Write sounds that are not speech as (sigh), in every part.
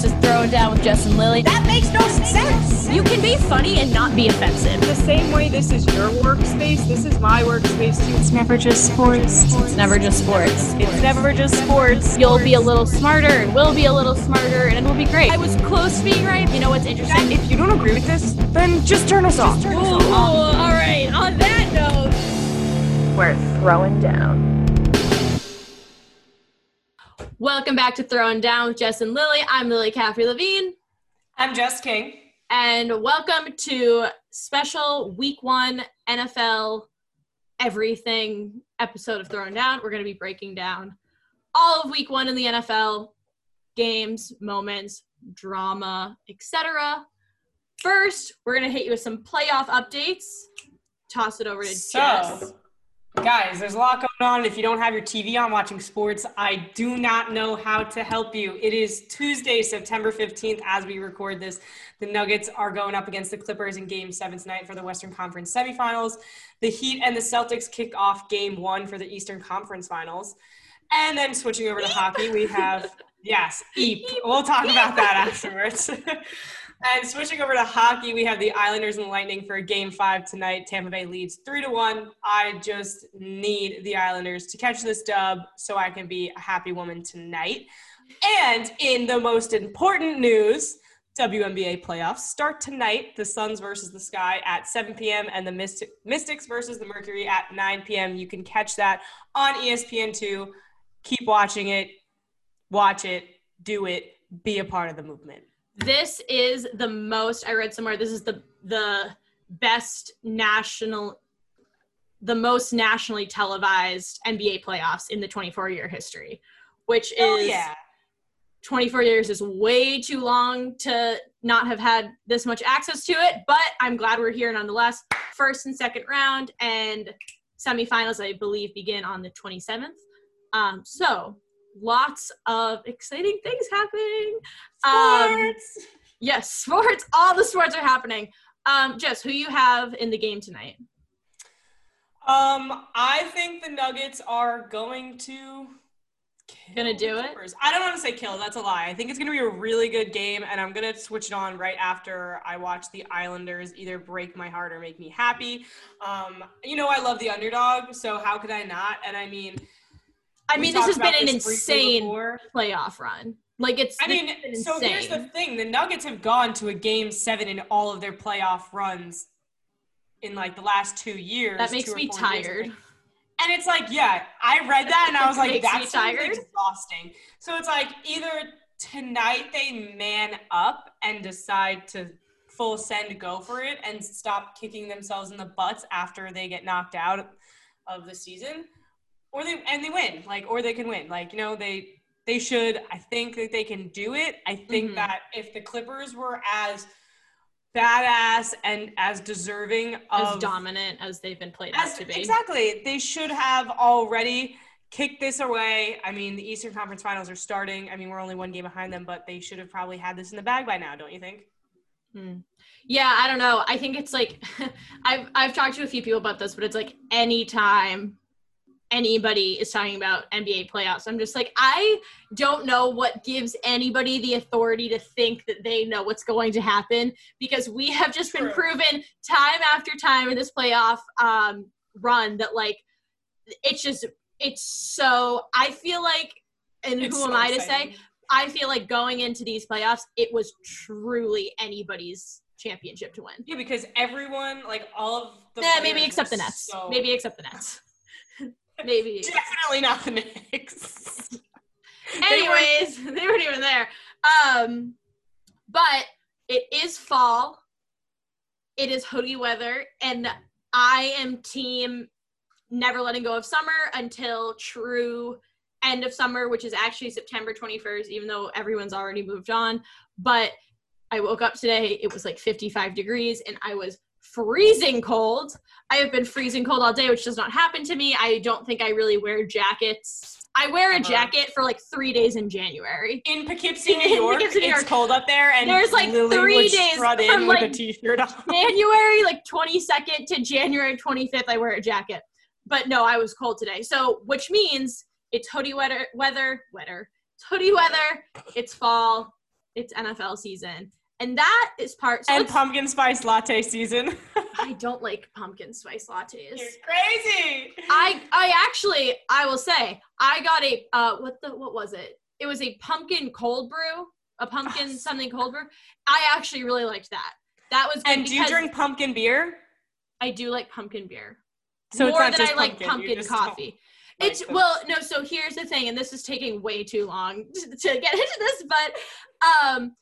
This is Throwing Down with Jess and Lily. That makes no sense. You can be funny and not be offensive. The same way this is your workspace, this is my workspace too. It's never just sports. It's never just sports. It's never just sports. You'll be a little smarter, and we'll be a little smarter, and it'll be great. I was close to being right. You know what's interesting? If you don't agree with this, then just turn us off. Ooh, all right. On that note, We're throwing down. Welcome back to Throwing Down with Jess and Lily. I'm Lily Caffrey Levine. I'm Jess King. and welcome to special week one NFL everything episode of Throwing Down. We're going to be breaking down all of week one in the NFL games, moments, drama, etc. First, we're going to hit you with some playoff updates. Toss it over to Jess. Guys, there's a lot going on. If you don't have your TV on watching sports, I do not know how to help you. It is Tuesday, September 15th, as we record this. The Nuggets are going up against the Clippers in game seven tonight for the Western Conference semifinals. The Heat and the Celtics kick off game one for the Eastern Conference finals. And then switching over to hockey, we have, (laughs) yes, EEP. We'll talk about that afterwards. (laughs) And switching over to hockey, we have the Islanders and Lightning for game five tonight. Tampa Bay leads three to one. I just need the Islanders to catch this dub so I can be a happy woman tonight. And in the most important news, WNBA playoffs start tonight. The Suns versus the Sky at 7 p.m. and the Mystic, Mystics versus the Mercury at 9 p.m. You can catch that on E ESPN2. Keep watching it, watch it, do it, be a part of the movement. This is the most I read somewhere. This is the the best national the most nationally televised NBA playoffs in the 24 year history, which is Oh, yeah. 24 years is way too long to not have had this much access to it, but I'm glad we're here nonetheless. First and second round and semifinals, I believe, begin on the 27th. Um, so lots of exciting things happening. Um, yes, (laughs) sports. All the sports are happening. Um, Jess, who you have in the game tonight? Um, I think the Nuggets are going to kill Gonna do it? I don't want to say kill. That's a lie. I think it's gonna be a really good game, and I'm gonna switch it on right after I watch the Islanders either break my heart or make me happy. Um, you know, I love the underdog, so how could I not? And I mean, I mean, this has been an insane playoff run. Like it's. I mean, so here's the thing: the Nuggets have gone to a game seven in all of their playoff runs in like the last two years. That makes me four years, tired. And it's like, yeah, I read that and I (laughs) was like, that's me that sounds tired. exhausting. So it's like either tonight they man up and decide to full send go for it and stop kicking themselves in the butts after they get knocked out of the season, or they and they win, like, or they can win, like you know they they should. I think that they can do it. I think Mhm. that if the Clippers were as badass and as deserving as dominant as they've been played out to be. exactly. They should have already kicked this away. I mean, the Eastern Conference Finals are starting. I mean, we're only one game behind them, but they should have probably had this in the bag by now, don't you think? Hmm. Yeah, I don't know. I think it's like (laughs) I've I've talked to a few people about this, but it's like anytime anybody is talking about NBA playoffs, I'm just like I don't know what gives anybody the authority to think that they know what's going to happen because we have just been True. proven time after time in this playoff um, run that like it's just it's so I feel like and It's who so am I to say I feel like going into these playoffs, it was truly anybody's championship to win. Yeah, because everyone, like all of the Nah, maybe except the Nets. so- Maybe except the Nets. Maybe. (laughs) definitely not the Knicks. (laughs) They weren't- Anyways, (laughs) they weren't even there. Um, but it is fall. It is hoodie weather, and I am team never letting go of summer until true end of summer, which is actually September 21st, even though everyone's already moved on. But I woke up today, it was like 55 degrees, and I was freezing cold. I have been freezing cold all day, which does not happen to me. I don't think I really wear jackets. I wear a Uh-huh. jacket for like three days in January. In Poughkeepsie, New (laughs) York, Poughkeepsie, New it's cold up there, and There's, like, Lily three days from, like. (laughs) January like 22nd to January 25th, I wear a jacket. But no, I was cold today. So, which means it's hoodie weather, weather, weather. It's hoodie weather. It's fall. it's NFL season. And that is part so and pumpkin spice latte season. (laughs) I don't like pumpkin spice lattes. You're crazy. I I actually I will say I got a uh what the what was it? It was a pumpkin cold brew, a pumpkin something cold brew. I actually really liked that. That was good and do you drink pumpkin beer? I do like pumpkin beer So more than I like pumpkin, you pumpkin coffee. like It's well, no. So here's the thing, and this is taking way too long to, (laughs) to get into this, but um,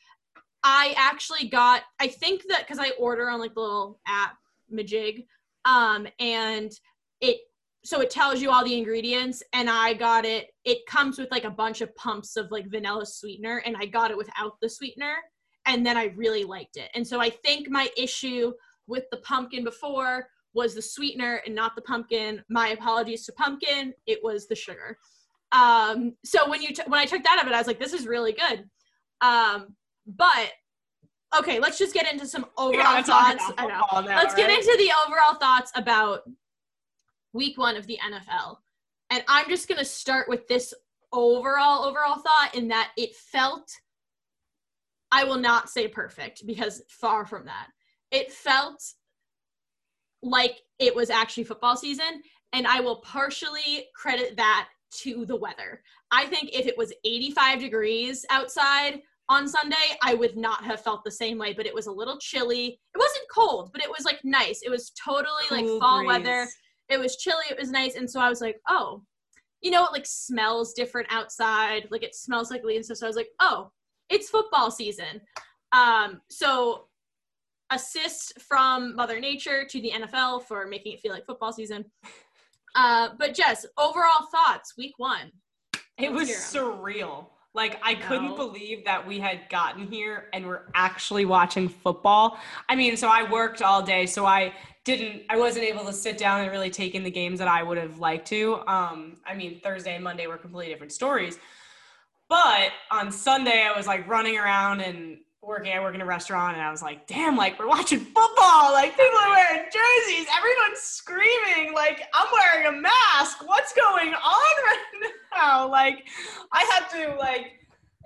I actually got. I think that because I order on like the little app Majig, um, and it so it tells you all the ingredients, and I got it. It comes with like a bunch of pumps of like vanilla sweetener, and I got it without the sweetener, and then I really liked it. And so I think my issue with the pumpkin before was the sweetener and not the pumpkin. My apologies to pumpkin. It was the sugar. Um, so when you t- when I took that of it, I was like, this is really good. Um, but okay, let's just get into some overall thoughts. I know. now, Let's get into the overall thoughts about week one of the NFL. And I'm just gonna start with this overall overall thought in that it felt I will not say perfect because far from that. It felt like it was actually football season, and I will partially credit that to the weather. I think if it was 85 degrees outside on Sunday, I would not have felt the same way, but it was a little chilly. It wasn't cold, but it was like nice. It was totally like fall breeze. weather. It was chilly, it was nice, and so I was like, oh, you know, it like smells different outside. Like it smells like leaves and stuff. So I was like, oh, it's football season. Um, so assist from Mother Nature to the NFL for making it feel like football season. Uh, but Jess, overall thoughts, week one. It was Let's hear surreal. Like I couldn't No. believe that we had gotten here and we're actually watching football. I mean, so I worked all day, so I didn't I wasn't able to sit down and really take in the games that I would have liked to. Um I mean, Thursday and Monday were completely different stories. But on Sunday I was like running around and working I work in a restaurant and I was like, "Damn, like we're watching football. Like people are wearing jerseys, everyone's screaming, like I'm wearing a mask. What's going on (laughs) right now?" Like I had to like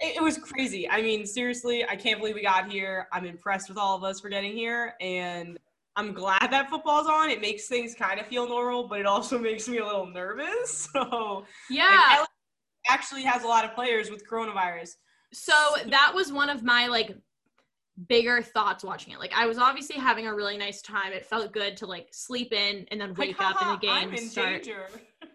it, it was crazy. I mean, seriously, I can't believe we got here. I'm impressed with all of us for getting here and I'm glad that football's on. It makes things kind of feel normal, but it also (laughs) makes me a little nervous. (laughs) So, Yeah. like, actually has a lot of players with coronavirus. So that was one of my like bigger thoughts watching it. Like I was obviously having a really nice time. It felt good to like sleep in and then Like, wake up in the game I'm in start. danger. (laughs)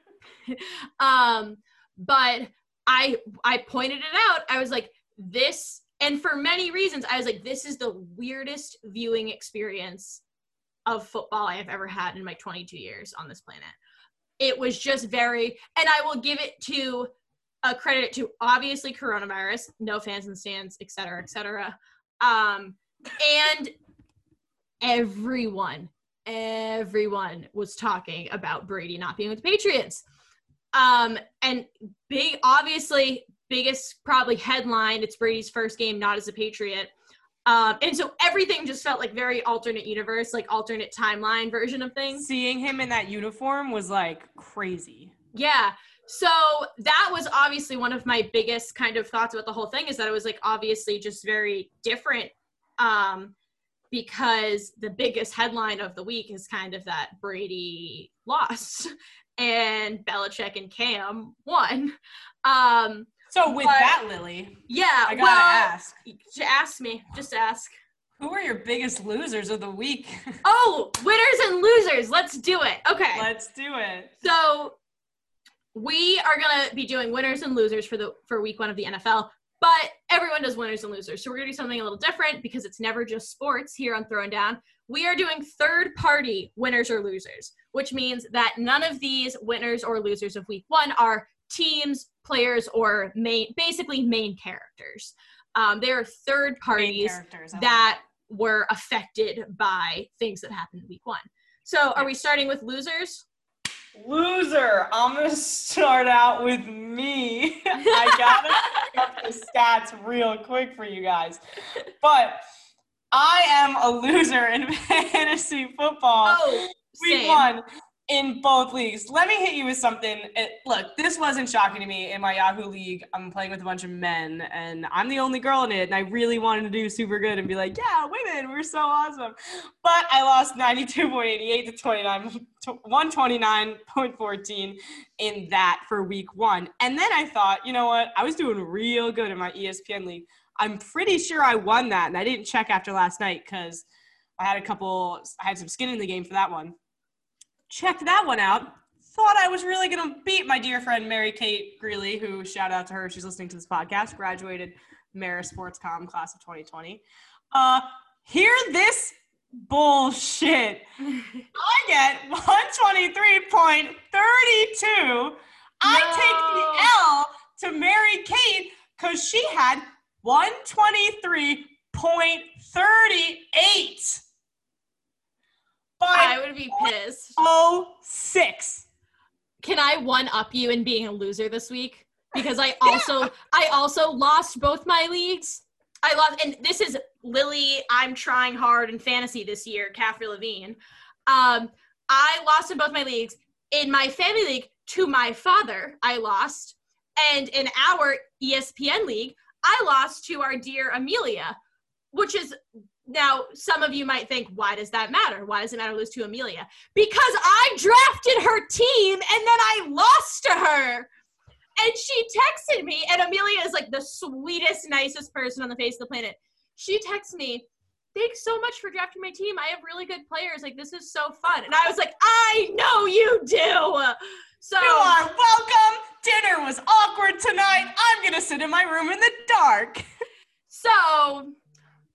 (laughs) um but i i pointed it out i was like this and for many reasons i was like this is the weirdest viewing experience of football i have ever had in my 22 years on this planet it was just very and i will give it to a credit to obviously coronavirus no fans in stands et cetera et cetera um and everyone everyone was talking about brady not being with the patriots um, and big, obviously, biggest probably headline. It's Brady's first game, not as a Patriot. Um, and so everything just felt like very alternate universe, like alternate timeline version of things. Seeing him in that uniform was like crazy. Yeah. So that was obviously one of my biggest kind of thoughts about the whole thing is that it was like obviously just very different. Um, because the biggest headline of the week is kind of that Brady lost (laughs) and Belichick and Cam won. Um, So with But- that, Lily, yeah, I gotta well, ask, ask me, just ask. who are your biggest losers of the week? (laughs) Oh, winners and losers. Let's do it. Okay. Let's do it. So we are gonna be doing winners and losers for the for week one of the NFL, but everyone does winners and losers. So we're gonna do something a little different because it's never just sports here on Throwing Down. We are doing third party winners or losers, which means that none of these winners or losers of week one are teams, players, or main basically main characters. Um, they are third parties that were affected by things that happened in week one. So are we starting with losers? Loser. I'm gonna start out with me. I gotta pick up the stats real quick for you guys, but I am a loser in (laughs) fantasy football. Oh, Week same. one, in both leagues. Let me hit you with something. It, look, this wasn't shocking to me in my Yahoo league. I'm playing with a bunch of men, and I'm the only girl in it. And I really wanted to do super good and be like, yeah, women, we're so awesome. But I lost 92.88 to 29, 129.14 in that for week one. And then I thought, you know what? I was doing real good in my ESPN league. I'm pretty sure I won that, and I didn't check after last night because I had a couple. I had some skin in the game for that one checked that one out. Thought I was really going to beat my dear friend Mary Kate Greeley, who shout out to her. She's listening to this podcast. Graduated Marist Sportscom class of 2020. Uh, hear this bullshit. (laughs) I get 123.32. I take the L to Mary Kate because she had 123.38. I would be pissed. Oh six. Can I one up you in being a loser this week? Because I also I also lost both my leagues. I lost, and this is Lily. I'm trying hard in fantasy this year. Caffrey Levine. Um, I lost in both my leagues. In my family league, to my father, I lost, and in our ESPN league, I lost to our dear Amelia, which is now some of you might think, why does that matter? Why does it matter to lose to Amelia? Because I drafted her team and then I lost to her. And she texted me, and Amelia is like the sweetest, nicest person on the face of the planet. She texts me, Thanks so much for drafting my team. I have really good players. Like, this is so fun. And I was like, I know you do. So You are welcome. Dinner was awkward tonight. I'm gonna sit in my room in the dark. (laughs) So,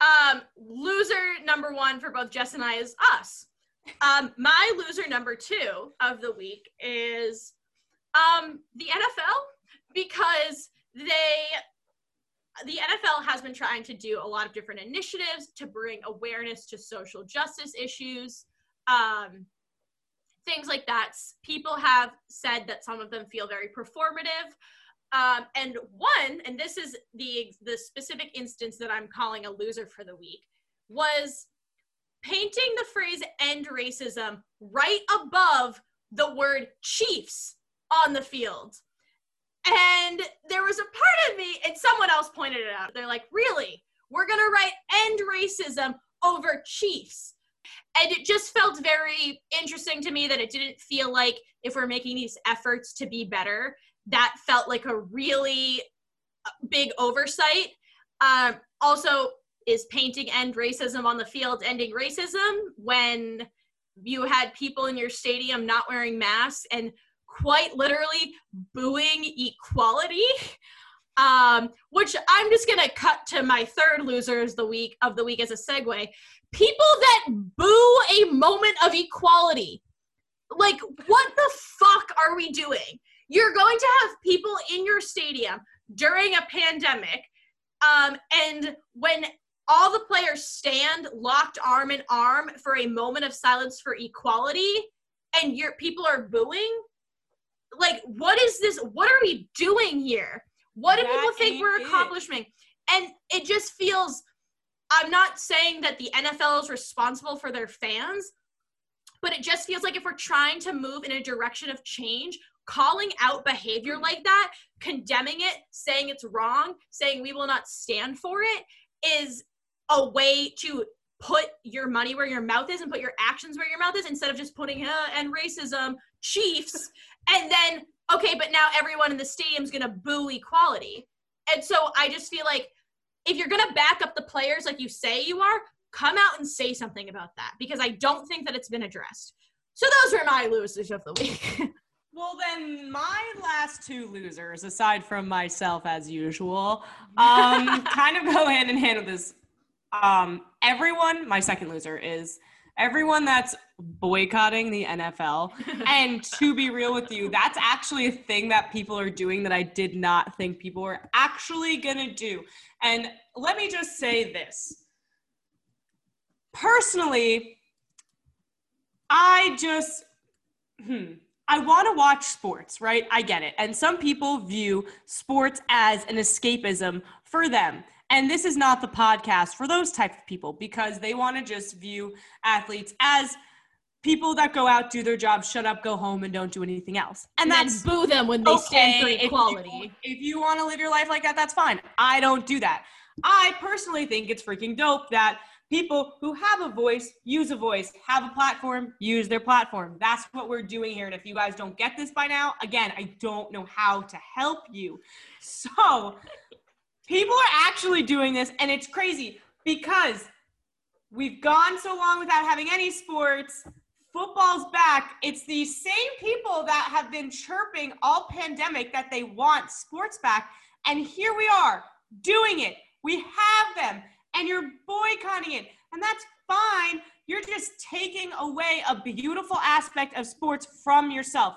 um, loser number one for both Jess and I is us. Um, my loser number two of the week is um, the NFL because they the NFL has been trying to do a lot of different initiatives to bring awareness to social justice issues. Um, things like that. People have said that some of them feel very performative. Um, and one, and this is the the specific instance that I'm calling a loser for the week, was painting the phrase "end racism" right above the word "Chiefs" on the field. And there was a part of me, and someone else pointed it out. They're like, "Really? We're gonna write end racism over Chiefs?" And it just felt very interesting to me that it didn't feel like if we're making these efforts to be better, that felt like a really uh, big oversight. Um, also, is painting end racism on the field ending racism when you had people in your stadium not wearing masks and quite literally booing equality? (laughs) Um, which I'm just gonna cut to my third losers the week of the week as a segue. People that boo a moment of equality. Like, what the fuck are we doing? You're going to have people in your stadium during a pandemic, um, and when all the players stand locked arm in arm for a moment of silence for equality, and your people are booing. Like, what is this? What are we doing here? What do That people think we're accomplishing? And it just feels. I'm not saying that the NFL is responsible for their fans, but it just feels like if we're trying to move in a direction of change, calling out behavior like that, condemning it, saying it's wrong, saying we will not stand for it, is a way to put your money where your mouth is and put your actions where your mouth is instead of just putting uh, and racism, Chiefs, and then okay, but now everyone in the stadium's gonna boo equality. And so I just feel like if you're gonna back up the players like you say you are, come out and say something about that because I don't think that it's been addressed. So those are my losers of the week. (laughs) Well, then my last two losers, aside from myself as usual, (laughs) um, kind of go hand in hand with this. Um, everyone, my second loser is everyone that's boycotting the NFL. (laughs) and to be real with you, that's actually a thing that people are doing that I did not think people were actually gonna do. And let me just say this. Personally, I just hmm, I want to watch sports, right? I get it. And some people view sports as an escapism for them. And this is not the podcast for those type of people because they want to just view athletes as people that go out, do their job, shut up, go home, and don't do anything else. And And then that's boo them when they stand for okay, if you- equality. If you, want to live your life like that, that's fine. I don't do that. I personally think it's freaking dope that people who have a voice use a voice, have a platform, use their platform. That's what we're doing here. And if you guys don't get this by now, again, I don't know how to help you. So people are actually doing this, and it's crazy because we've gone so long without having any sports. Football's back. It's the same people that have been chirping all pandemic that they want sports back. And here we are doing it. We have them, and you're boycotting it. And that's fine. You're just taking away a beautiful aspect of sports from yourself.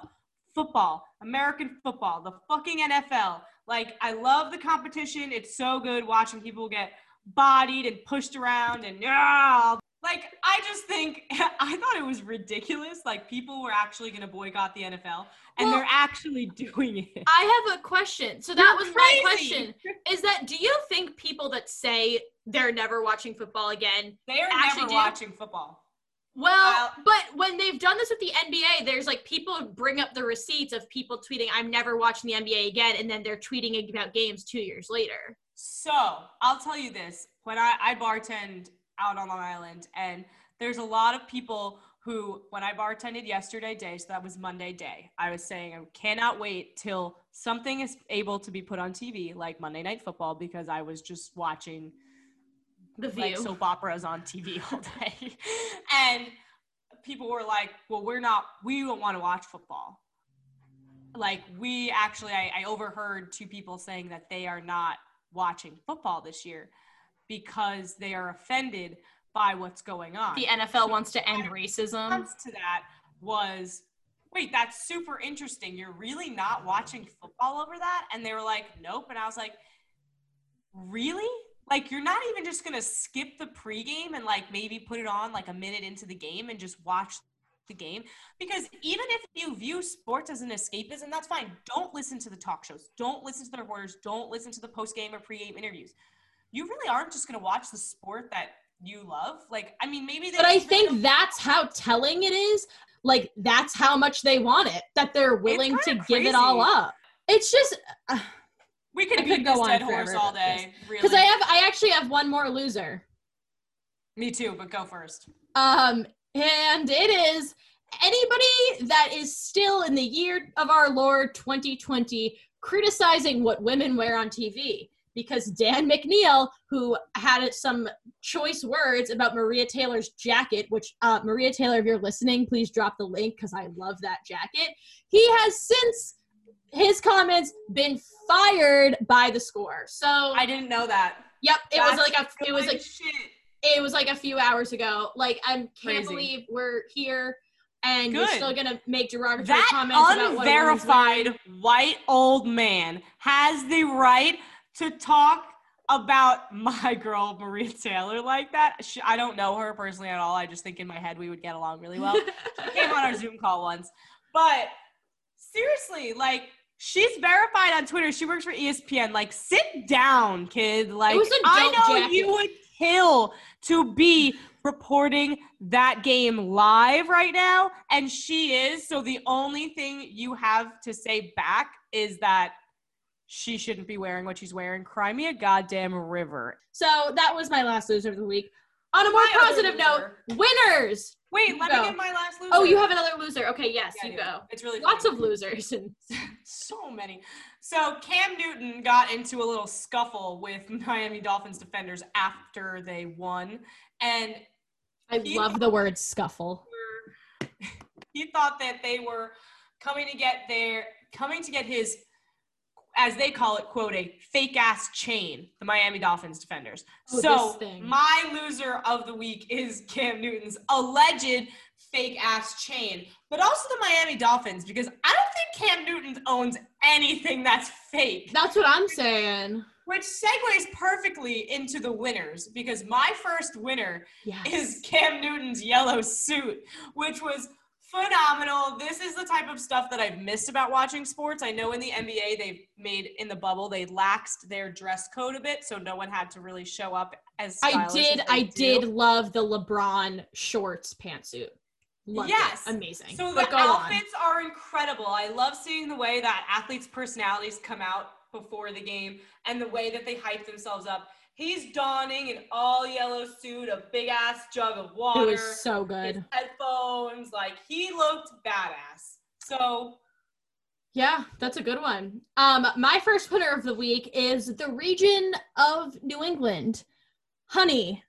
Football, American football, the fucking NFL. Like, I love the competition. It's so good watching people get bodied and pushed around and yeah. Like, I just think, (laughs) I thought it was ridiculous. Like, people were actually going to boycott the NFL, and Well- they're actually (laughs) doing it. I have a question. So that You're was my question. Is that do you think people that say they're never watching football again? They are actually never do. watching football. Well, Well- but when they've done this with the NBA, there's like people bring up the receipts of people tweeting, "I'm never watching the NBA again," and then they're tweeting about games two years later. So I'll tell you this: when I, I bartend out on Long Island, and there's a lot of people who, when I bartended yesterday day, so that was Monday day, I was saying I cannot wait till something is able to be put on TV, like Monday Night Football, because I was just watching The View. like soap operas on TV (laughs) all day, and people were like, "Well, we're not. We don't want to watch football." Like we actually, I, I overheard two people saying that they are not watching football this year because they are offended by what's going on. the NFL wants to end racism. response to that was, "Wait, that's super interesting. You're really not watching football over that?" And they were like, "Nope." And I was like, "Really?" Like you're not even just gonna skip the pregame and like maybe put it on like a minute into the game and just watch the game because even if you view sports as an escapism, that's fine. Don't listen to the talk shows. Don't listen to the reporters. Don't listen to the post game or pregame interviews. You really aren't just gonna watch the sport that you love. Like, I mean, maybe. They But I think that's how telling it is. Like that's how much they want it. That they're willing to kinda give it all up. It's just we could could go on dead horse all day. because Really. I have I actually have one more loser. Me too, but go first. Um, and it is anybody that is still in the year of our Lord 2020 criticizing what women wear on TV. Because Dan McNeil, who had some choice words about Maria Taylor's jacket, which uh, Maria Taylor, if you're listening, please drop the link because I love that jacket. He has since his comments been fired by the score. So I didn't know that. yep, it was like a it was like shit. it was like a few hours ago. Like I can't Crazy. believe we're here and you're still gonna make derogatory That comments about what unverified white old man has the right to talk about (laughs) my girl Maria Taylor like that. She, I don't know her personally at all. I just think in my head we would get along really well. she came on our (laughs) Zoom call once. But seriously, like she's verified on Twitter. She works for ESPN. Like sit down, kid. Like I know jacket. you would kill to be reporting that game live right now and she is. So the only thing you have to say back is that she shouldn't be wearing what she's wearing. Cry me a goddamn river. So that was my last loser of the week. On a more My positive note, winners. Wait, let go. me get my last loser. Oh, you have another loser. Okay, yes, Yeah, you go. It's really Lots funny. of losers. And (laughs) (laughs) so many. So Cam Newton got into a little scuffle with (laughs) Miami Dolphins defenders after they won, and I love the word scuffle. were- he thought that they were coming to get their coming to get his as they call it quote a fake ass chain the miami dolphins defenders Oh, so my loser of the week is cam newton's alleged fake ass chain but also the miami dolphins because i don't think cam newton owns anything that's fake That's what I'm saying. which segues perfectly into the winners because my first winner Yes. is Cam Newton's yellow suit, which was phenomenal. This is the type of stuff that I've missed about watching sports. I know in the NBA they've made in the bubble they laxed their dress code a bit, so no one had to really show up as I did. as I do. did love the LeBron shorts pantsuit. Loved Yes. it. amazing. So the But on. outfits are incredible. I love seeing the way that athletes' personalities come out before the game and the way that they hype themselves up. He's donning an all yellow suit, a big ass jug of water, It was so good. headphones. Like he looked badass. So Yeah, that's a good one. Um, my first winner of the week is the region of New England. Honey,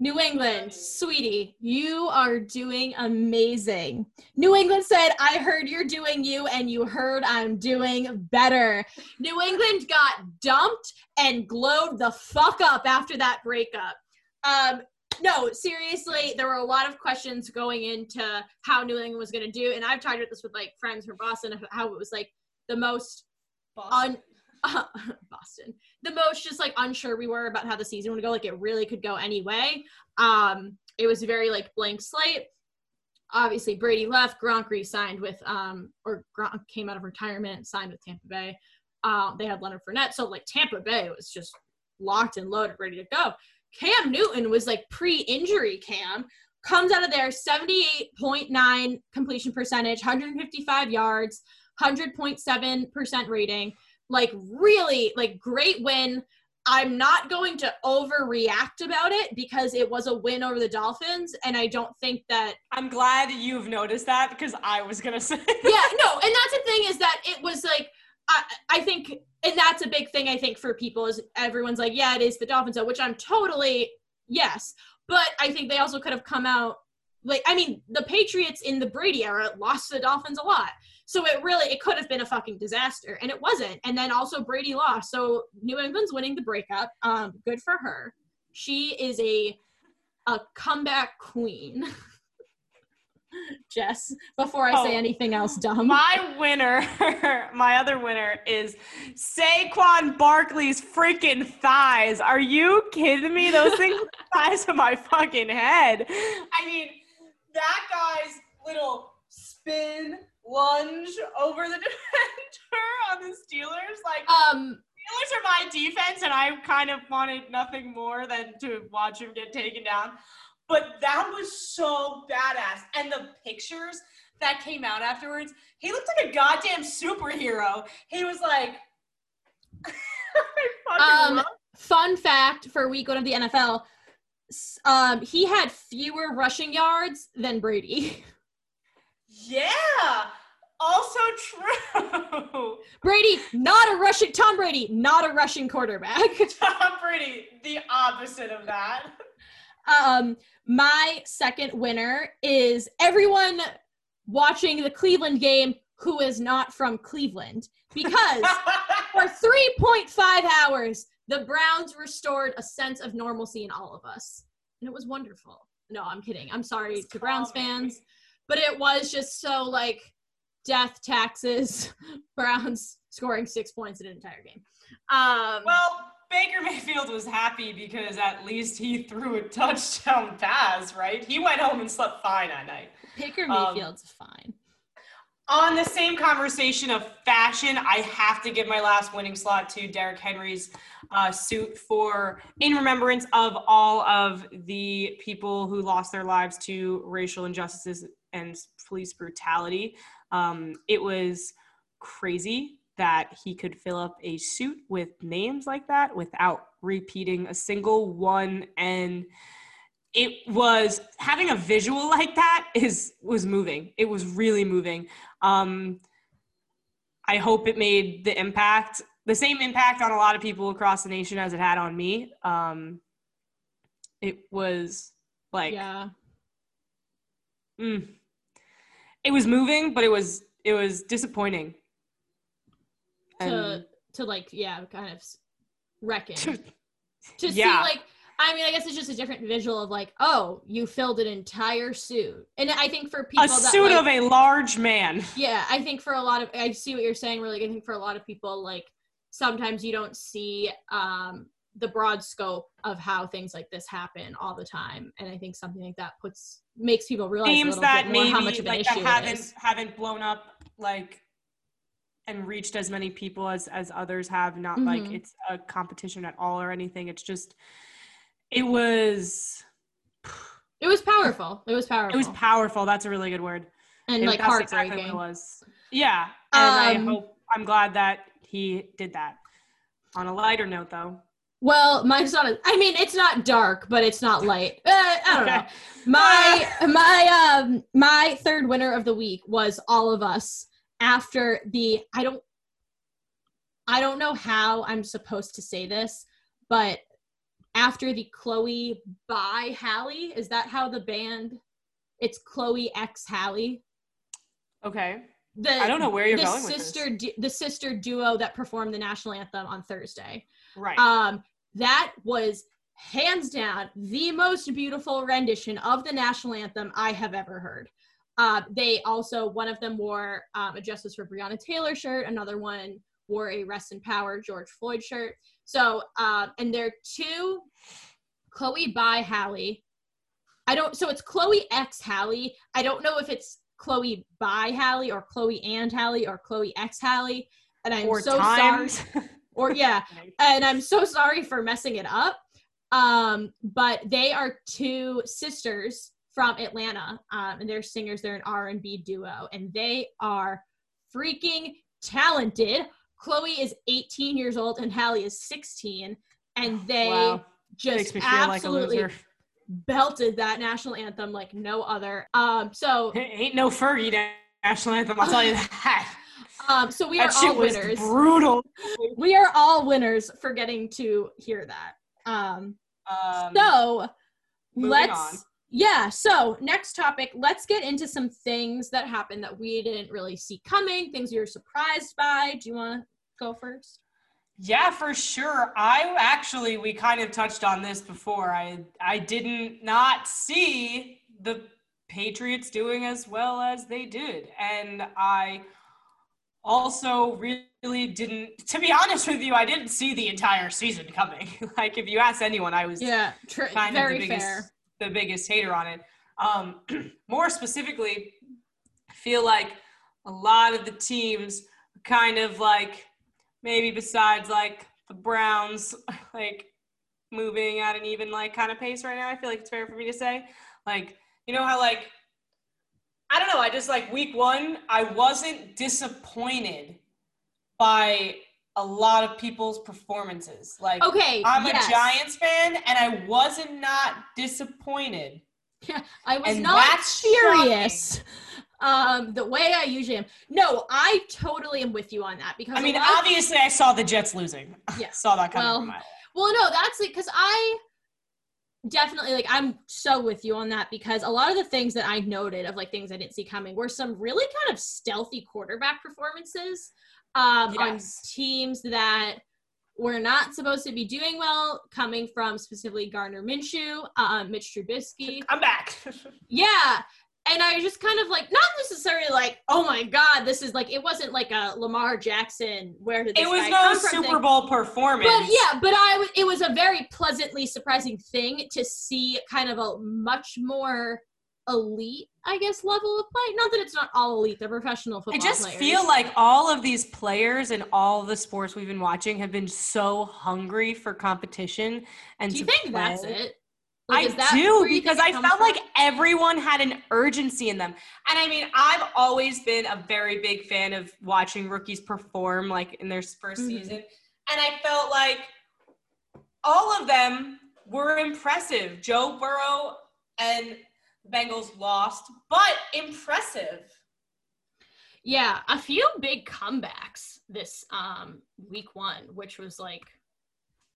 New England, sweetie, you are doing amazing. New England said, I heard you're doing you, and you heard I'm doing better. New England got dumped and glowed the fuck up after that breakup. Um, no, seriously, there were a lot of questions going into how New England was going to do, and I've talked about this with like friends from Boston, how it was like the most Boston. un- (laughs) Boston, the most just like unsure we were about how the season would go. Like it really could go any way. Um, it was very like blank slate. Obviously, Brady left. Gronk re-signed with um, or Gronk came out of retirement, signed with Tampa Bay. Um, they had Leonard Fournette, so like Tampa Bay was just locked and loaded, ready to go. Cam Newton was like pre-injury Cam, comes out of there 78.9 completion percentage, 155 yards, 100.7% rating. Like really like great win. I'm not going to overreact about it because it was a win over the Dolphins and I don't think that I'm glad you've noticed that because I was gonna say. (laughs) yeah, no, and that's the thing is that it was like I, I think, and that's a big thing I think for people is everyone's like, yeah, it is the Dolphins, which I'm totally yes, but I think they also could have come out like I mean the Patriots in the Brady era lost to the Dolphins a lot, so it really it could have been a fucking disaster, and it wasn't, and then also Brady lost, so New England's winning the breakup. Um, good for her. She is a a comeback queen. (laughs) Jess, before I say Oh, anything else dumb. My winner, (laughs) my other winner is Saquon Barkley's freaking thighs. Are you kidding me? Those things are the size of my fucking head. I mean, that guy's little spin lunge over the (laughs) defender on the Steelers, like um Steelers are my defense, and I kind of wanted nothing more than to watch him get taken down. But that was so badass. And the pictures that came out afterwards, he looked like a goddamn superhero. He was like, (laughs) I fucking Um, fun fact for week one of the NFL, um, he had fewer rushing yards than Brady. (laughs) yeah. Also true. Brady, not a rushing Tom Brady, not a rushing quarterback. (laughs) Tom Brady, the opposite of that. Um, my second winner is everyone watching the Cleveland game who is not from Cleveland because (laughs) for 3.5 hours the Browns restored a sense of normalcy in all of us, and it was wonderful. No, I'm kidding. I'm sorry to Browns fans, but it was just so like death taxes. (laughs) Browns scoring six points in an entire game. Um, Well, Baker Mayfield was happy because at least he threw a touchdown pass, right? He went home and slept fine at night. Baker um, Mayfield's fine. On the same conversation of fashion, I have to give my last winning slot to Derrick Henry's uh, suit for in remembrance of all of the people who lost their lives to racial injustices and police brutality. Um, it was crazy that he could fill up a suit with names like that without repeating a single one and it was having a visual like that is was moving. It was really moving. Um i hope it made the impact the same impact on a lot of people across the nation as it had on me. Um it was like yeah. mm, it was moving but it was it was disappointing. To And- to like yeah kind of s- reckon. (laughs) To Yeah. see like i mean i guess it's just a different visual of like oh you filled an entire suit. And i think for people a that suit like, of a large man. Yeah i think for a lot of i see what you're saying Really, like i think for a lot of people like sometimes you don't see um the broad scope of how things like this happen all the time. And i think something like that puts makes people realize little that bit more maybe how much of an like issue that haven't haven't blown up like and reached as many people as as others have. Not like Mhm. it's a competition at all or anything. It's just it was It was powerful. It was powerful. It was powerful. That's a really good word. and It- like that's exactly heartbreaking. what it was. Yeah, and Um, I hope I'm glad that he did that. On a lighter note, though, Well, mine's not. A, I mean, it's not dark, but it's not light. Uh, I don't know. Okay. My my um my third winner of the week was All of Us after the I don't I don't know how I'm supposed to say this, but after the Chloe by Halle, is that how the band? It's Chloe X Halle. okay. The I don't know where you're the going with this. sister du- the sister duo that performed the national anthem on Thursday. Right. Um, that was hands down the most beautiful rendition of the national anthem I have ever heard. Uh, they also, one of them wore um, a Justice for Breonna Taylor shirt, another one wore a Rest in Power George Floyd shirt. So, um, and they're two Chloe by Halle. I don't, so it's Chloe X Halle. I don't know if it's Chloe by Halle or Chloe and Halle or Chloe X Halle. And I'm Four so times. sorry. (laughs) Or yeah, (laughs) and I'm so sorry for messing it up. Um, but they are two sisters from Atlanta, um, and they're singers. They're an R&B duo, and they are freaking talented. Chloe is 18 years old, and Halle is 16, and they wow. just feel like absolutely belted that national anthem like no other. Um, so (laughs) Ain't no Fergie national anthem. I'll tell you (laughs) that. um, so we are that shit all winners. brutal. (laughs) we are all winners for getting to hear that. Um, Um, so let's on. Yeah so next topic let's get into some things that happened that we didn't really see coming things we were surprised by do you want to go first Yeah, for sure. I actually we kind of touched on this before. I I didn't not see the Patriots doing as well as they did. And I also really didn't to be honest with you, I didn't see the entire season coming. (laughs) like if you ask anyone, I was yeah tr- kind very of the biggest fair the biggest hater on it. Um, (clears throat) more specifically, I feel like a lot of the teams kind of like maybe besides like the Browns, (laughs) like moving at an even like kind of pace right now. I feel like it's fair for me to say. Like, you know how like I don't know, I just like week one, I wasn't disappointed by a lot of people's performances. Like okay I'm yes. a Giants fan, and I wasn't not disappointed. i was and not furious um the way i usually am no i totally am with you on that because I mean, of- obviously, I saw the Jets losing. (laughs) Yeah. saw that coming Well. Well, no, that's like because I definitely like I'm so with you on that because a lot of the things that I noted of like things I didn't see coming were some really kind of stealthy quarterback performances um, on teams that were not supposed to be doing well, coming from specifically Gardner Minshew, um, Mitch Trubisky. I'm back. (laughs) Yeah. And I was just kind of like, not necessarily like, oh my God, this is like, it wasn't like a Lamar Jackson, where did this it was no Super thing. Bowl performance. But yeah, but I. It was a very pleasantly surprising thing to see kind of a much more elite, I guess, level of play. Not that it's not all elite; they're professional football I just players. feel like all of these players in all the sports we've been watching have been so hungry for competition. And Do you think that's it? Like, I that do because I felt from? like everyone had an urgency in them. And I mean, I've always been a very big fan of watching rookies perform like in their 1st Mhm. season. And I felt like all of them were impressive. Joe Burrow and Bengals lost, but impressive. Yeah, a few big comebacks this um week one, which was like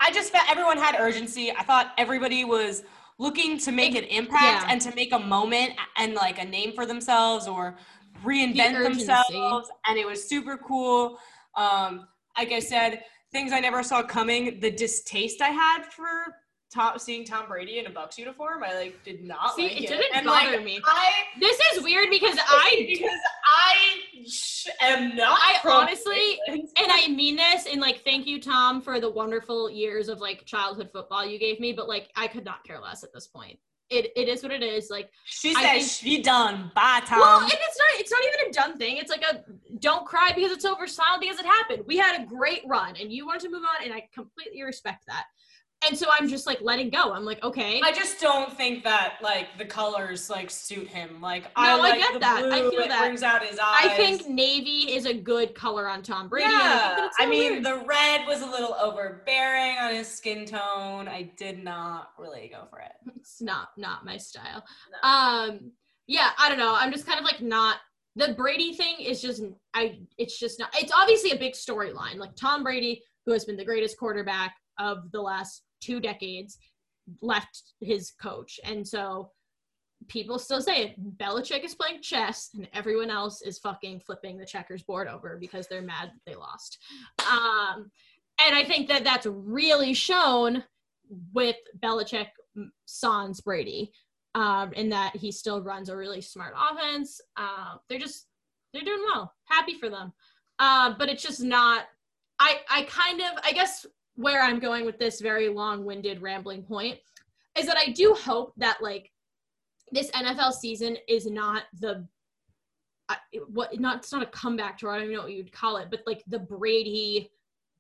I just felt everyone had urgency. I thought everybody was looking to make an impact yeah. and to make a moment and like a name for themselves or reinvent urgency. themselves. And it was super cool. Um, like I said, things I never saw coming. The distaste I had for Tom, seeing Tom Brady in a Bucs uniform, I like did not See, like it it. didn't and, bother like, me. I this is weird because (laughs) I because I sh- am not. I honestly- and I mean this and like thank you Tom for the wonderful years of like childhood football you gave me, but like I could not care less at this point. It it is what it is. Like she said think- she done. Bye, Tom. well, and it's not it's not even a done thing. It's like a don't cry because it's over, smile because it happened. We had a great run and you wanted to move on and I completely respect that. And so I'm just like letting go. I'm like, okay. I just don't think that like the colors like suit him. Like No, I I like get the that. I blue, feel it that. brings out his eyes. I think navy is a good color on Tom Brady. I Yeah, so I mean the red was a little overbearing on his skin tone. I did not really go for it. it's not not my style. Um, yeah, I don't know. I'm just kind of like not the Brady thing is just I. It's just not. It's obviously a big storyline. Like Tom Brady, who has been the greatest quarterback of the last two decades, left his coach, and so people still say it. Belichick is playing chess, and everyone else is fucking flipping the checkers board over because they're mad they lost. Um, and I think that that's really shown with Belichick sans Brady, um, in that he still runs a really smart offense. Uh, they're just they're doing well. Happy for them. Uh, but it's just not. I I kind of I guess where I'm going with this very long-winded rambling point is that I do hope that like this NFL season is not the I- what not it's not a comeback tour. I don't even know what you'd call it, but like the Brady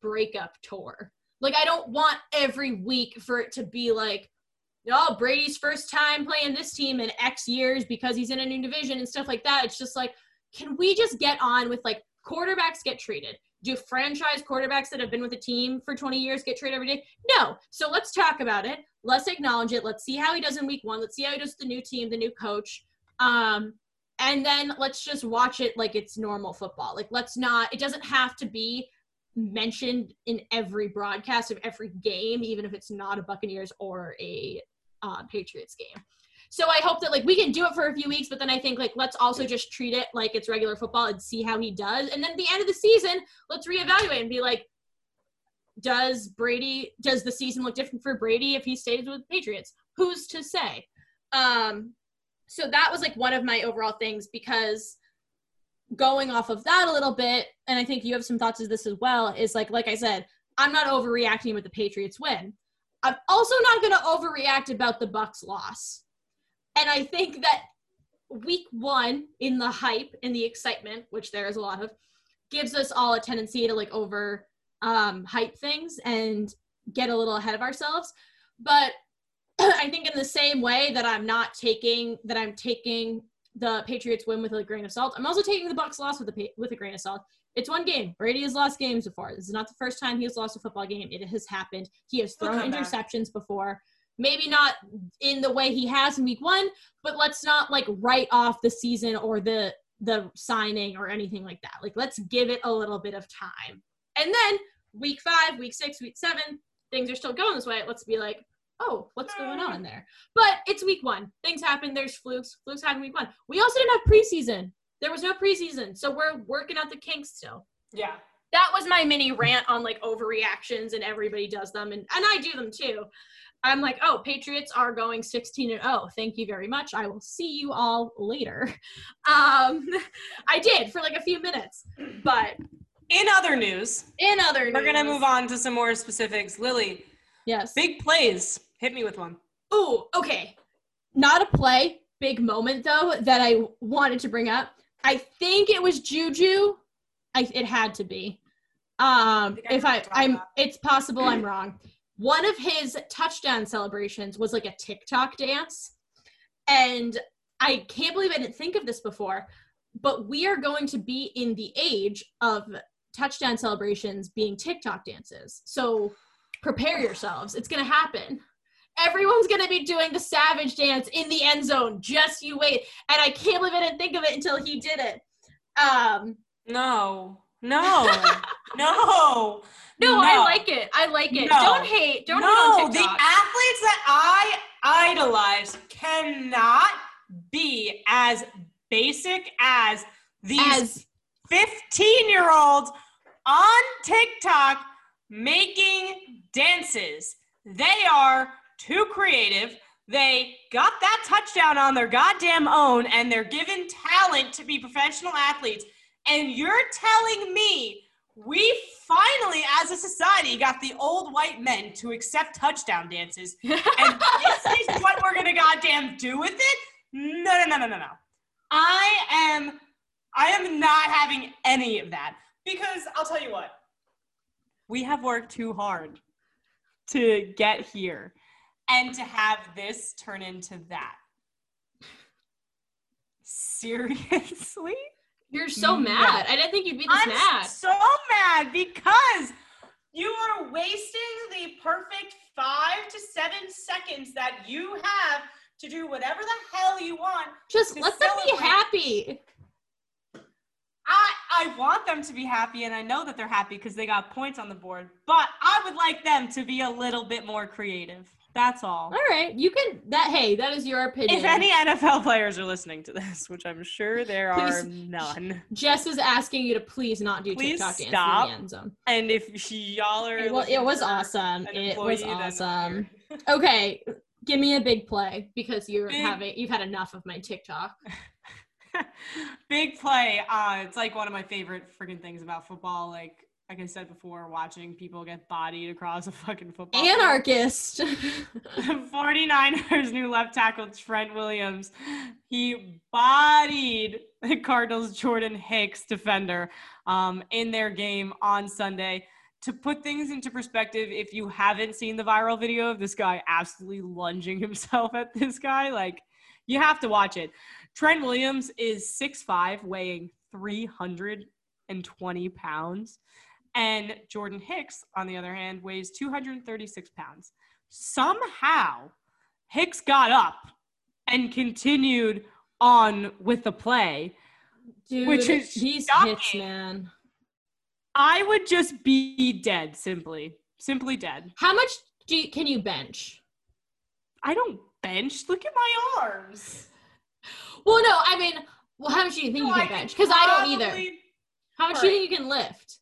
breakup tour. Like I don't want every week for it to be like, oh, Brady's first time playing this team in X years because he's in a new division and stuff like that. It's just like, can we just get on with like quarterbacks get traded? Do franchise quarterbacks that have been with a team for 20 years get traded every day? No. So let's talk about it. Let's acknowledge it. Let's see how he does in week one. Let's see how he does the new team, the new coach. Um, and then let's just watch it like it's normal football. Like let's not, it doesn't have to be mentioned in every broadcast of every game, even if it's not a Buccaneers or a uh, Patriots game. So I hope that like we can do it for a few weeks, but then I think like let's also just treat it like it's regular football and see how he does. And then at the end of the season, let's reevaluate and be like, does Brady does the season look different for Brady if he stays with the Patriots? Who's to say? Um, so that was like one of my overall things because going off of that a little bit, and I think you have some thoughts of this as well, is like like I said, I'm not overreacting with the Patriots win. I'm also not going to overreact about the Bucs loss. And I think that week 1 in the hype and the excitement, which there is a lot of, gives us all a tendency to like over um hype things and get a little ahead of ourselves. But (clears throat) I think in the same way that I'm not taking that I'm taking the Patriots win with a grain of salt. I'm also taking the Bucs loss with a with a grain of salt. It's one game. Brady has lost games before. This is not the first time he has lost a football game. It has happened. He has thrown come back. interceptions before. Maybe not in the way he has in week one, but let's not like write off the season or the the signing or anything like that. Like let's give it a little bit of time. And then week five, week six, week seven, things are still going this way. Let's be like, oh, what's going on there? But it's week one. Things happen. There's flukes. Flukes happen week one. We also didn't have preseason. There was no preseason. So we're working out the kinks still. Yeah. That was my mini rant on like overreactions and everybody does them and, and I do them too. I'm like, oh, Patriots are going 16 and 0. Thank you very much. I will see you all later. (laughs) Um, I did for like a few minutes. But In other news, in other news, we're gonna move on to some more specifics. Lily, Yes. big plays. Hit me with one. Ooh, okay. Not a play, big moment though that I wanted to bring up. I think it was Juju. I it had to be. Um, I if I I'm, it's possible I'm wrong. One of his touchdown celebrations was like a TikTok dance, and I can't believe I didn't think of this before. But we are going to be in the age of touchdown celebrations being TikTok dances. So prepare yourselves. It's going to happen. Everyone's going to be doing the savage dance in the end zone. Just you wait. And I can't believe I didn't think of it until he did it. Um, No. No. (laughs) no. no, I like it. I like it. No. Don't hate. Don't no, hate on the athletes that I idolize cannot be as basic as these 15 year olds on TikTok making dances. They are too creative. They got that touchdown on their goddamn own and they're given talent to be professional athletes. And you're telling me we finally, as a society, got the old white men to accept touchdown dances. (laughs) And this is what we're gonna goddamn do with it? No, no, no, no, no, no. I am I am not having any of that because I'll tell you what. We have worked too hard to get here and to have this turn into that. (laughs) Seriously? You're so No. mad. I didn't think you'd be this I'm mad. so mad because you are wasting the perfect five to seven seconds that you have to do whatever the hell you want. Just to let them be happy. I I want them to be happy, and I know that they're happy because they got points on the board. But I would like them to be a little bit more creative. That's all. All right, you can. That hey, that is your opinion. If any NFL players are listening to this, which I'm sure there (laughs) are none, Jess is asking you to please not do Please TikTok dance stop. in the end zone. and if y'all are, Well, it was awesome. It was awesome. (laughs) Okay, give me a big play because you're Big- having you've had enough of my TikTok. (laughs) Big play. Uh, it's like one of my favorite freaking things about football. Like, like I said before, watching people get bodied across a fucking football. Anarchist. (laughs) (laughs) 49ers new left tackle Trent Williams. He bodied the Cardinals Jordan Hicks defender um, in their game on Sunday. To put things into perspective, if you haven't seen the viral video of this guy absolutely lunging himself at this guy, like you have to watch it. Trent Williams is 6'5, weighing 320 pounds. And Jordan Hicks, on the other hand, weighs 236 pounds. Somehow, Hicks got up and continued on with the play. Dude, Which is these shocking. hits, man. I would just be dead, simply. Simply dead. How much do you, can you bench? I don't bench. Look at my arms. Well, no, I mean, well, how much do you think No, you can could bench? Because I don't either. How much do you think you can lift?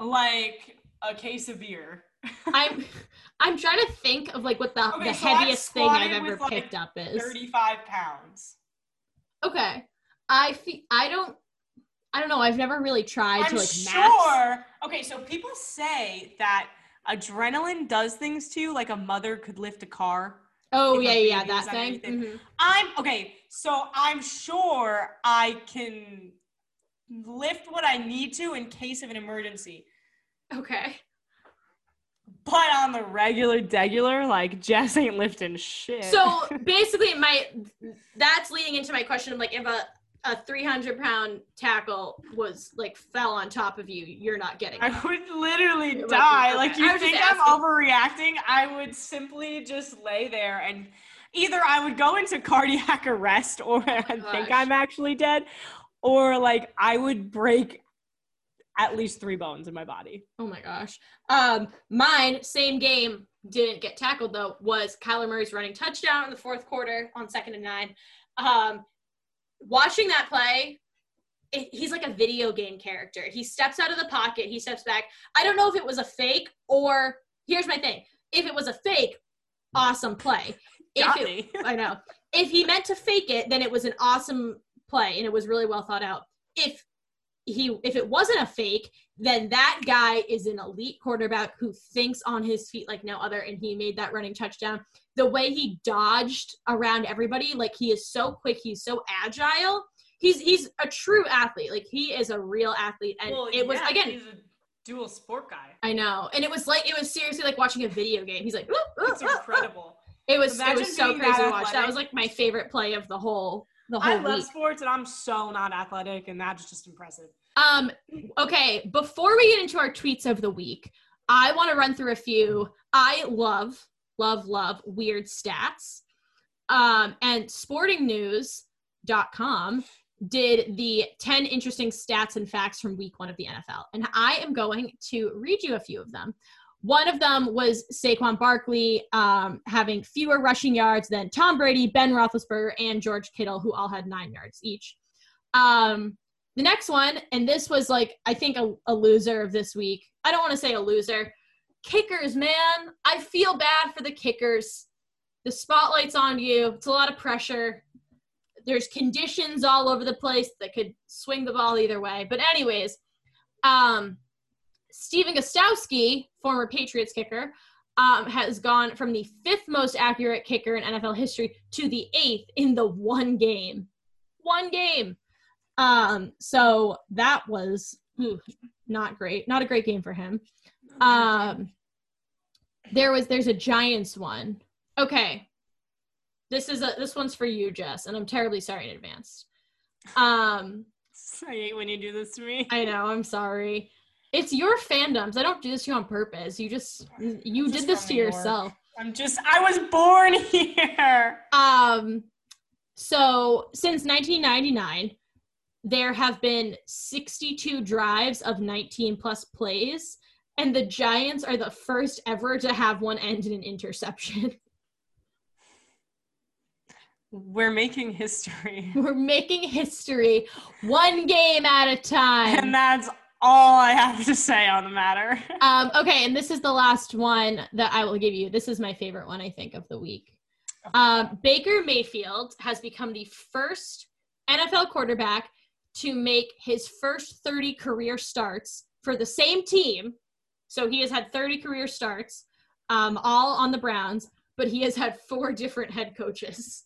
Like a case of beer. I'm (laughs) I'm trying to think of like what the, Okay, the so heaviest thing I've ever like, picked up is. 35 pounds. Okay. I feel I don't I don't know. I've never really tried I'm to like sure. max. Okay, so people say that adrenaline does things to you, like a mother could lift a car. Oh yeah, yeah, that thing. Mhm. I'm okay, so I'm sure I can lift what I need to in case of an emergency. Okay. But on the regular degular, like Jess ain't lifting shit. So (laughs) basically, my that's leading into my question of like if a a 300 pound tackle was like fell on top of you, you're not getting I would literally It would be- die. okay. Like I you think I'm overreacting? I would simply just lay there and either I would go into cardiac (laughs) arrest or I oh think. I'm actually dead, or like I would break at least three bones in my body. Oh my gosh. Um, mine, same game, didn't get tackled though, was Kyler Murray's running touchdown in the fourth quarter on second and nine. Um, watching that play, it, he's like a video game character. He steps out of the pocket, he steps back. I don't know if it was a fake or here's my thing. If it was a fake, awesome play. If it. (laughs) I know. If he meant to fake it, then it was an awesome play and it was really well thought out. If he if it wasn't a fake, then that guy is an elite quarterback who thinks on his feet like no other and he made that running touchdown. The way he dodged around everybody, like he is so quick, he's so agile. He's he's a true athlete. Like he is a real athlete and Well, it was yeah, again dual sport guy. I know. And it was like it was seriously like watching a video game. He's like, "Whoop, whoop, It's whoop, whoop." incredible. It was it was so crazy to watch. That was like my favorite play of the whole the I love week. sports and I'm so not athletic, and that's just impressive. Um, okay, before we get into our tweets of the week, I want to run through a few. I love, love, love weird stats. Um, and sportingnews.com did the 10 interesting stats and facts from week one of the NFL. And I am going to read you a few of them. One of them was Saquon Barkley um, having fewer rushing yards than Tom Brady, Ben Roethlisberger, and George Kittle, who all had nine yards each. Um, the next one, and this was like, I think a, a loser of this week. I don't want to say a loser. Kickers, man. I feel bad for the kickers. The spotlight's on you. It's a lot of pressure. There's conditions all over the place that could swing the ball either way. But, anyways, um, Stephen Gostkowski, former Patriots kicker, um, has gone from the fifth most accurate kicker in NFL history to the eighth in the one game. One game. Um, so that was ooh, not great. Not a great game for him. Um, there was there's a Giants one. Okay. This is a this one's for you, Jess, and I'm terribly sorry in advance. Um (laughs) I hate when you do this to me. I know, I'm sorry. It's your fandoms. I don't do this to you on purpose. You just you Just did this to yourself. I'm just I was born (laughs) here. Um, so since 1999, there have been 62 drives of 19 plus plays, and the Giants are the first ever to have one end in an interception. (laughs) We're making history. We're making history one game at a time. And that's all I have to say on the matter. (laughs) Um, okay, and this is the last one that I will give you. This is my favorite one, I think, of the week. Um, Baker Mayfield has become the first NFL quarterback to make his first 30 career starts for the same team. So he has had 30 career starts, um, all on the Browns, but he has had four (laughs) different head coaches.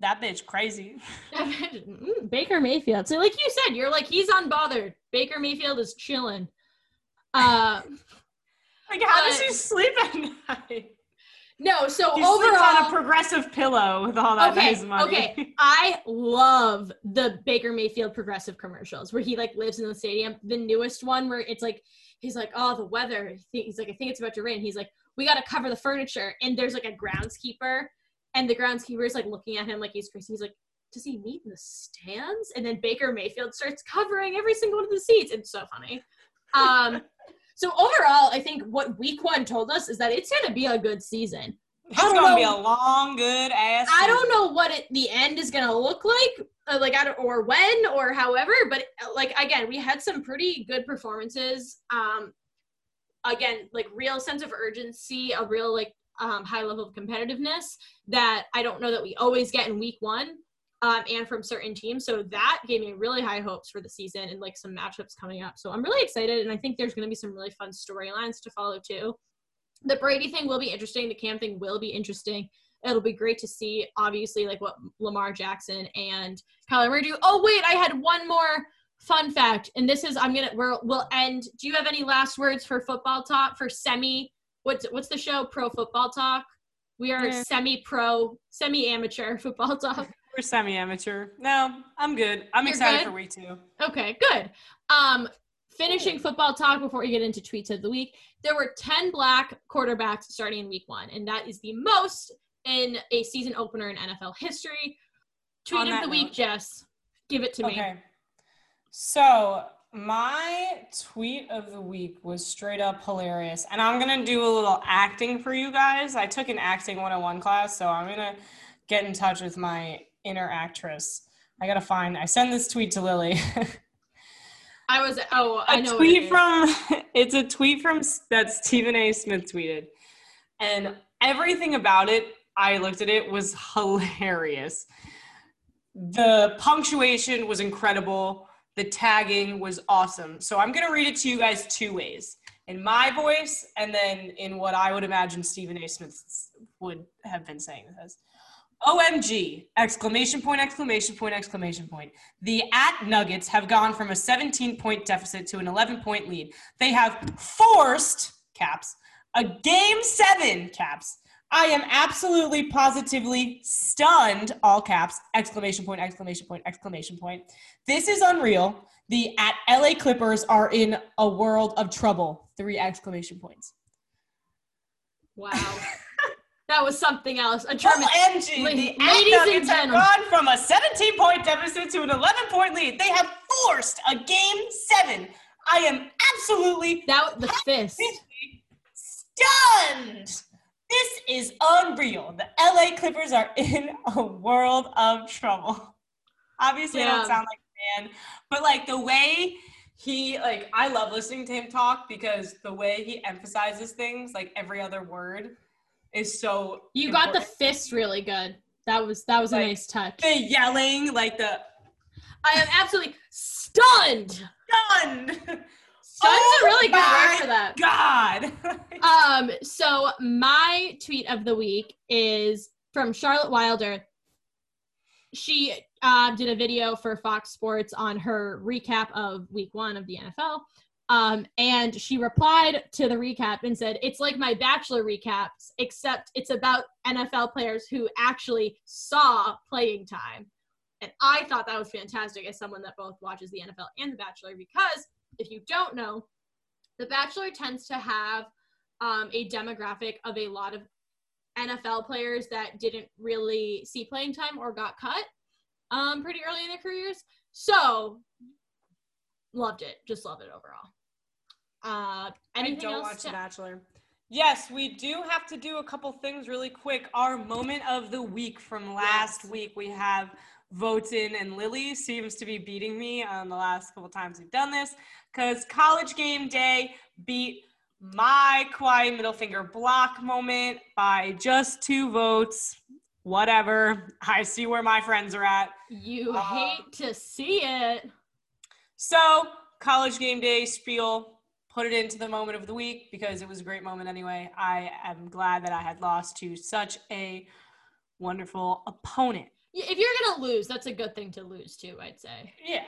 That bitch crazy. (laughs) Mm, Baker Mayfield. So, like you said, you're like, he's unbothered. Baker Mayfield is chilling. Uh, (laughs) Like, how does he sleep at night? no, so He sleeps on a progressive pillow with all that Okay, nice money. okay. (laughs) I love the Baker Mayfield progressive commercials where he like lives in the stadium. The newest one where it's like he's like, oh, the weather. He's like, I think it's about to rain. He's like, we got to cover the furniture, and there's like a groundskeeper, and the groundskeeper is like looking at him like he's crazy. He's like, does he meet in the stands? And then Baker Mayfield starts covering every single one of the seats. It's so funny. Um, (laughs) so overall, I think what Week One told us is that it's going to be a good season. It's I don't gonna be a long, good ass. I don't know what it, the end is gonna look like, uh, like I don't, or when or however. But uh, like again, we had some pretty good performances. Um, again, like real sense of urgency, a real like um, high level of competitiveness that I don't know that we always get in week one, um, and from certain teams. So that gave me really high hopes for the season and like some matchups coming up. So I'm really excited, and I think there's gonna be some really fun storylines to follow too. The Brady thing will be interesting. The Cam thing will be interesting it'll be great to see obviously like what Lamar Jackson and Kyler Murray do. Oh wait, I had one more fun fact, and this is I'm gonna we're, we'll end. Do you have any last words for football talk for semi? What's what's the show? Pro football talk. We are Yeah. semi-pro, semi-amateur (laughs) football talk. We're semi-amateur. No, I'm good. I'm You're excited good? for week two. Okay, good. Um, finishing football talk before we get into tweets of the week. There were 10 black quarterbacks starting in week one, and that is the most in a season opener in NFL history. Tweet of the week, Jess. Give it to me. Okay. So my tweet of the week was straight up hilarious. And I'm gonna do a little acting for you guys. I took an acting 101 class, so I'm gonna get in touch with my inner actress. I gotta find I send this tweet to Lily. (laughs) I was oh I a know tweet it from (laughs) it's a tweet from that Stephen A. Smith tweeted, and everything about it, I looked at it was hilarious. The punctuation was incredible. The tagging was awesome. So I'm gonna read it to you guys two ways: in my voice, and then in what I would imagine Stephen A. Smith would have been saying this. OMG! Exclamation point, exclamation point, exclamation point. The at Nuggets have gone from a 17 point deficit to an 11 point lead. They have forced, caps, a game seven, caps. I am absolutely positively stunned, all caps, exclamation point, exclamation point, exclamation point. This is unreal. The at LA Clippers are in a world of trouble. Three exclamation points. Wow. (laughs) that was something else. A German La- the ladies and gentlemen. gone from a 17 point deficit to an 11 point lead. They have forced a game seven. I am absolutely that the fist. stunned. This is unreal. The LA Clippers are (laughs) in a world of trouble. Obviously, I don't sound like a fan, but like the way he like I love listening to him talk because the way he emphasizes things, like every other word, is so You got the fist really good. That was that was a nice touch. the yelling, like the I am absolutely stunned. stunned. (laughs) Oh a really good word for that. God. (laughs) Um, so my tweet of the week is from Charlotte Wilder. She uh, did a video for Fox Sports on her recap of week one of the NFL. Um, and she replied to the recap and said, It's like my Bachelor recaps, except it's about NFL players who actually saw playing time. And I thought that was fantastic as someone that both watches the NFL and The Bachelor because if you don't know, The Bachelor tends to have um, a demographic of a lot of NFL players that didn't really see playing time or got cut um, pretty early in their careers. So loved it. Just loved it overall. Uh, anything I don't else? watch to- The Bachelor. Yes, we do have to do a couple things really quick. Our moment of the week from last Yes. week, we have votes in, and Lily seems to be beating me on the last couple times we've done this because College Game Day beat my Kawhi middle finger block moment by just two votes. Whatever. I see where my friends are at. you Uh, hate to see it. So, college game day spiel, put it into the moment of the week because it was a great moment anyway. I am glad that I had lost to such a wonderful opponent. If you're gonna lose, that's a good thing to lose too. I'd say. Yeah,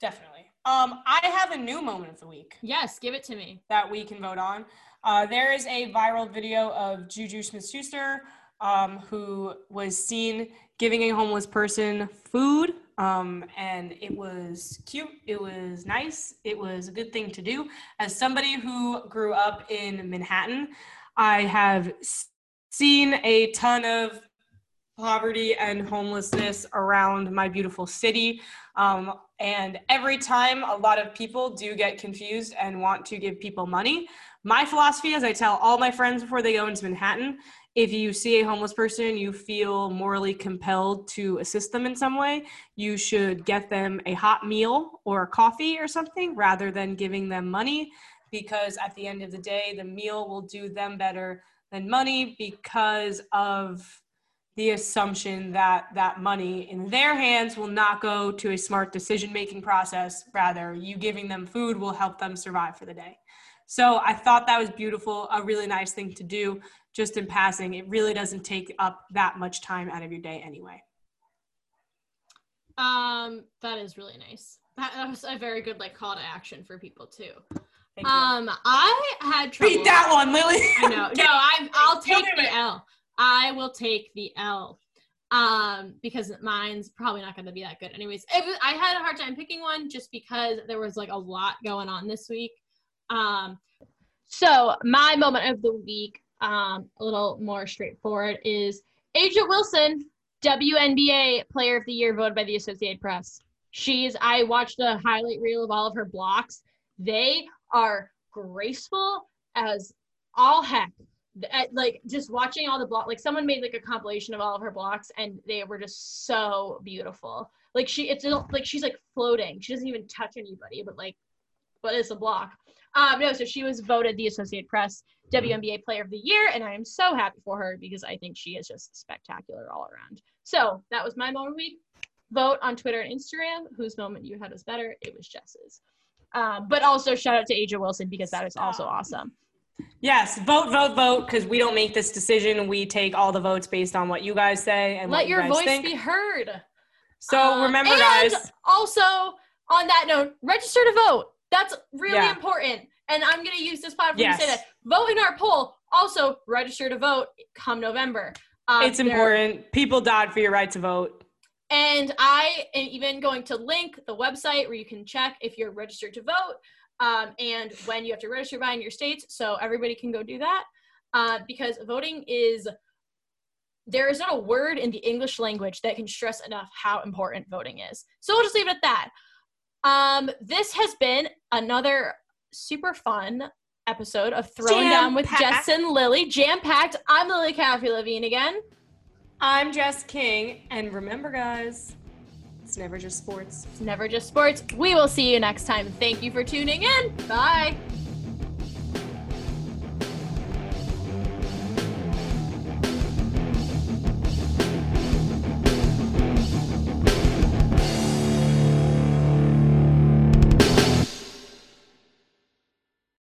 definitely. Um, I have a new moment of the week Yes, give it to me. that we can vote on. Uh, there is a viral video of Juju Smith Schuster um, who was seen giving a homeless person food. Um, and it was cute. It was nice. It was a good thing to do. As somebody who grew up in Manhattan, I have seen a ton of poverty and homelessness around my beautiful city. Um, and every time a lot of people do get confused and want to give people money, my philosophy, as I tell all my friends before they go into Manhattan, if you see a homeless person, you feel morally compelled to assist them in some way, you should get them a hot meal or coffee or something rather than giving them money because at the end of the day, the meal will do them better than money because of the assumption that that money in their hands will not go to a smart decision making process. Rather, you giving them food will help them survive for the day. So I thought that was beautiful, a really nice thing to do. Just in passing, it really doesn't take up that much time out of your day anyway. Um, that is really nice. That, that was a very good like call to action for people too. Thank you. Um, I had trouble. Beat that one, Lily. I know. No, I, I'll (laughs) take the it. L. I will take the L. Um, because mine's probably not going to be that good. Anyways, was, I had a hard time picking one just because there was like a lot going on this week. Um, so my moment of the week, um, a little more straightforward, is A'ja Wilson, WNBA Player of the Year, voted by the Associated Press. She's. I watched a highlight reel of all of her blocks. They are graceful as all heck. Uh, Like just watching all the block, like someone made like a compilation of all of her blocks, and they were just so beautiful. Like she, it's like she's like floating. She doesn't even touch anybody, but like, but it's a block. Um, no, so she was voted the Associated Press WNBA Player of the Year, and I am so happy for her because I think she is just spectacular all around. So that was my moment of week. Vote on Twitter and Instagram whose moment you had was better. It was Jess's. Um, but also shout out to A'ja Wilson because that is also awesome. Yes, vote, vote, vote, because we don't make this decision. We take all the votes based on what you guys say and Let what you your voice think. be heard. so Um, remember, and guys. Also, on that note, register to vote. That's really Yeah. important. And I'm going to use this platform to say that. Vote in our poll. Also, register to vote come November. Um, It's important. People died for your right to vote. And I am even going to link the website where you can check if you're registered to vote um, and when you have to register by in your states. So everybody can go do that uh, because voting is, there is not a word in the English language that can stress enough how important voting is. So we'll just leave it at that. Um, this has been another super fun episode of Throwing Down with. Jess and Lily. Jam packed. I'm Lily Caffey Levine again. I'm Jess King, and remember, guys, it's never just sports. It's never just sports. We will see you next time. Thank you for tuning in. Bye.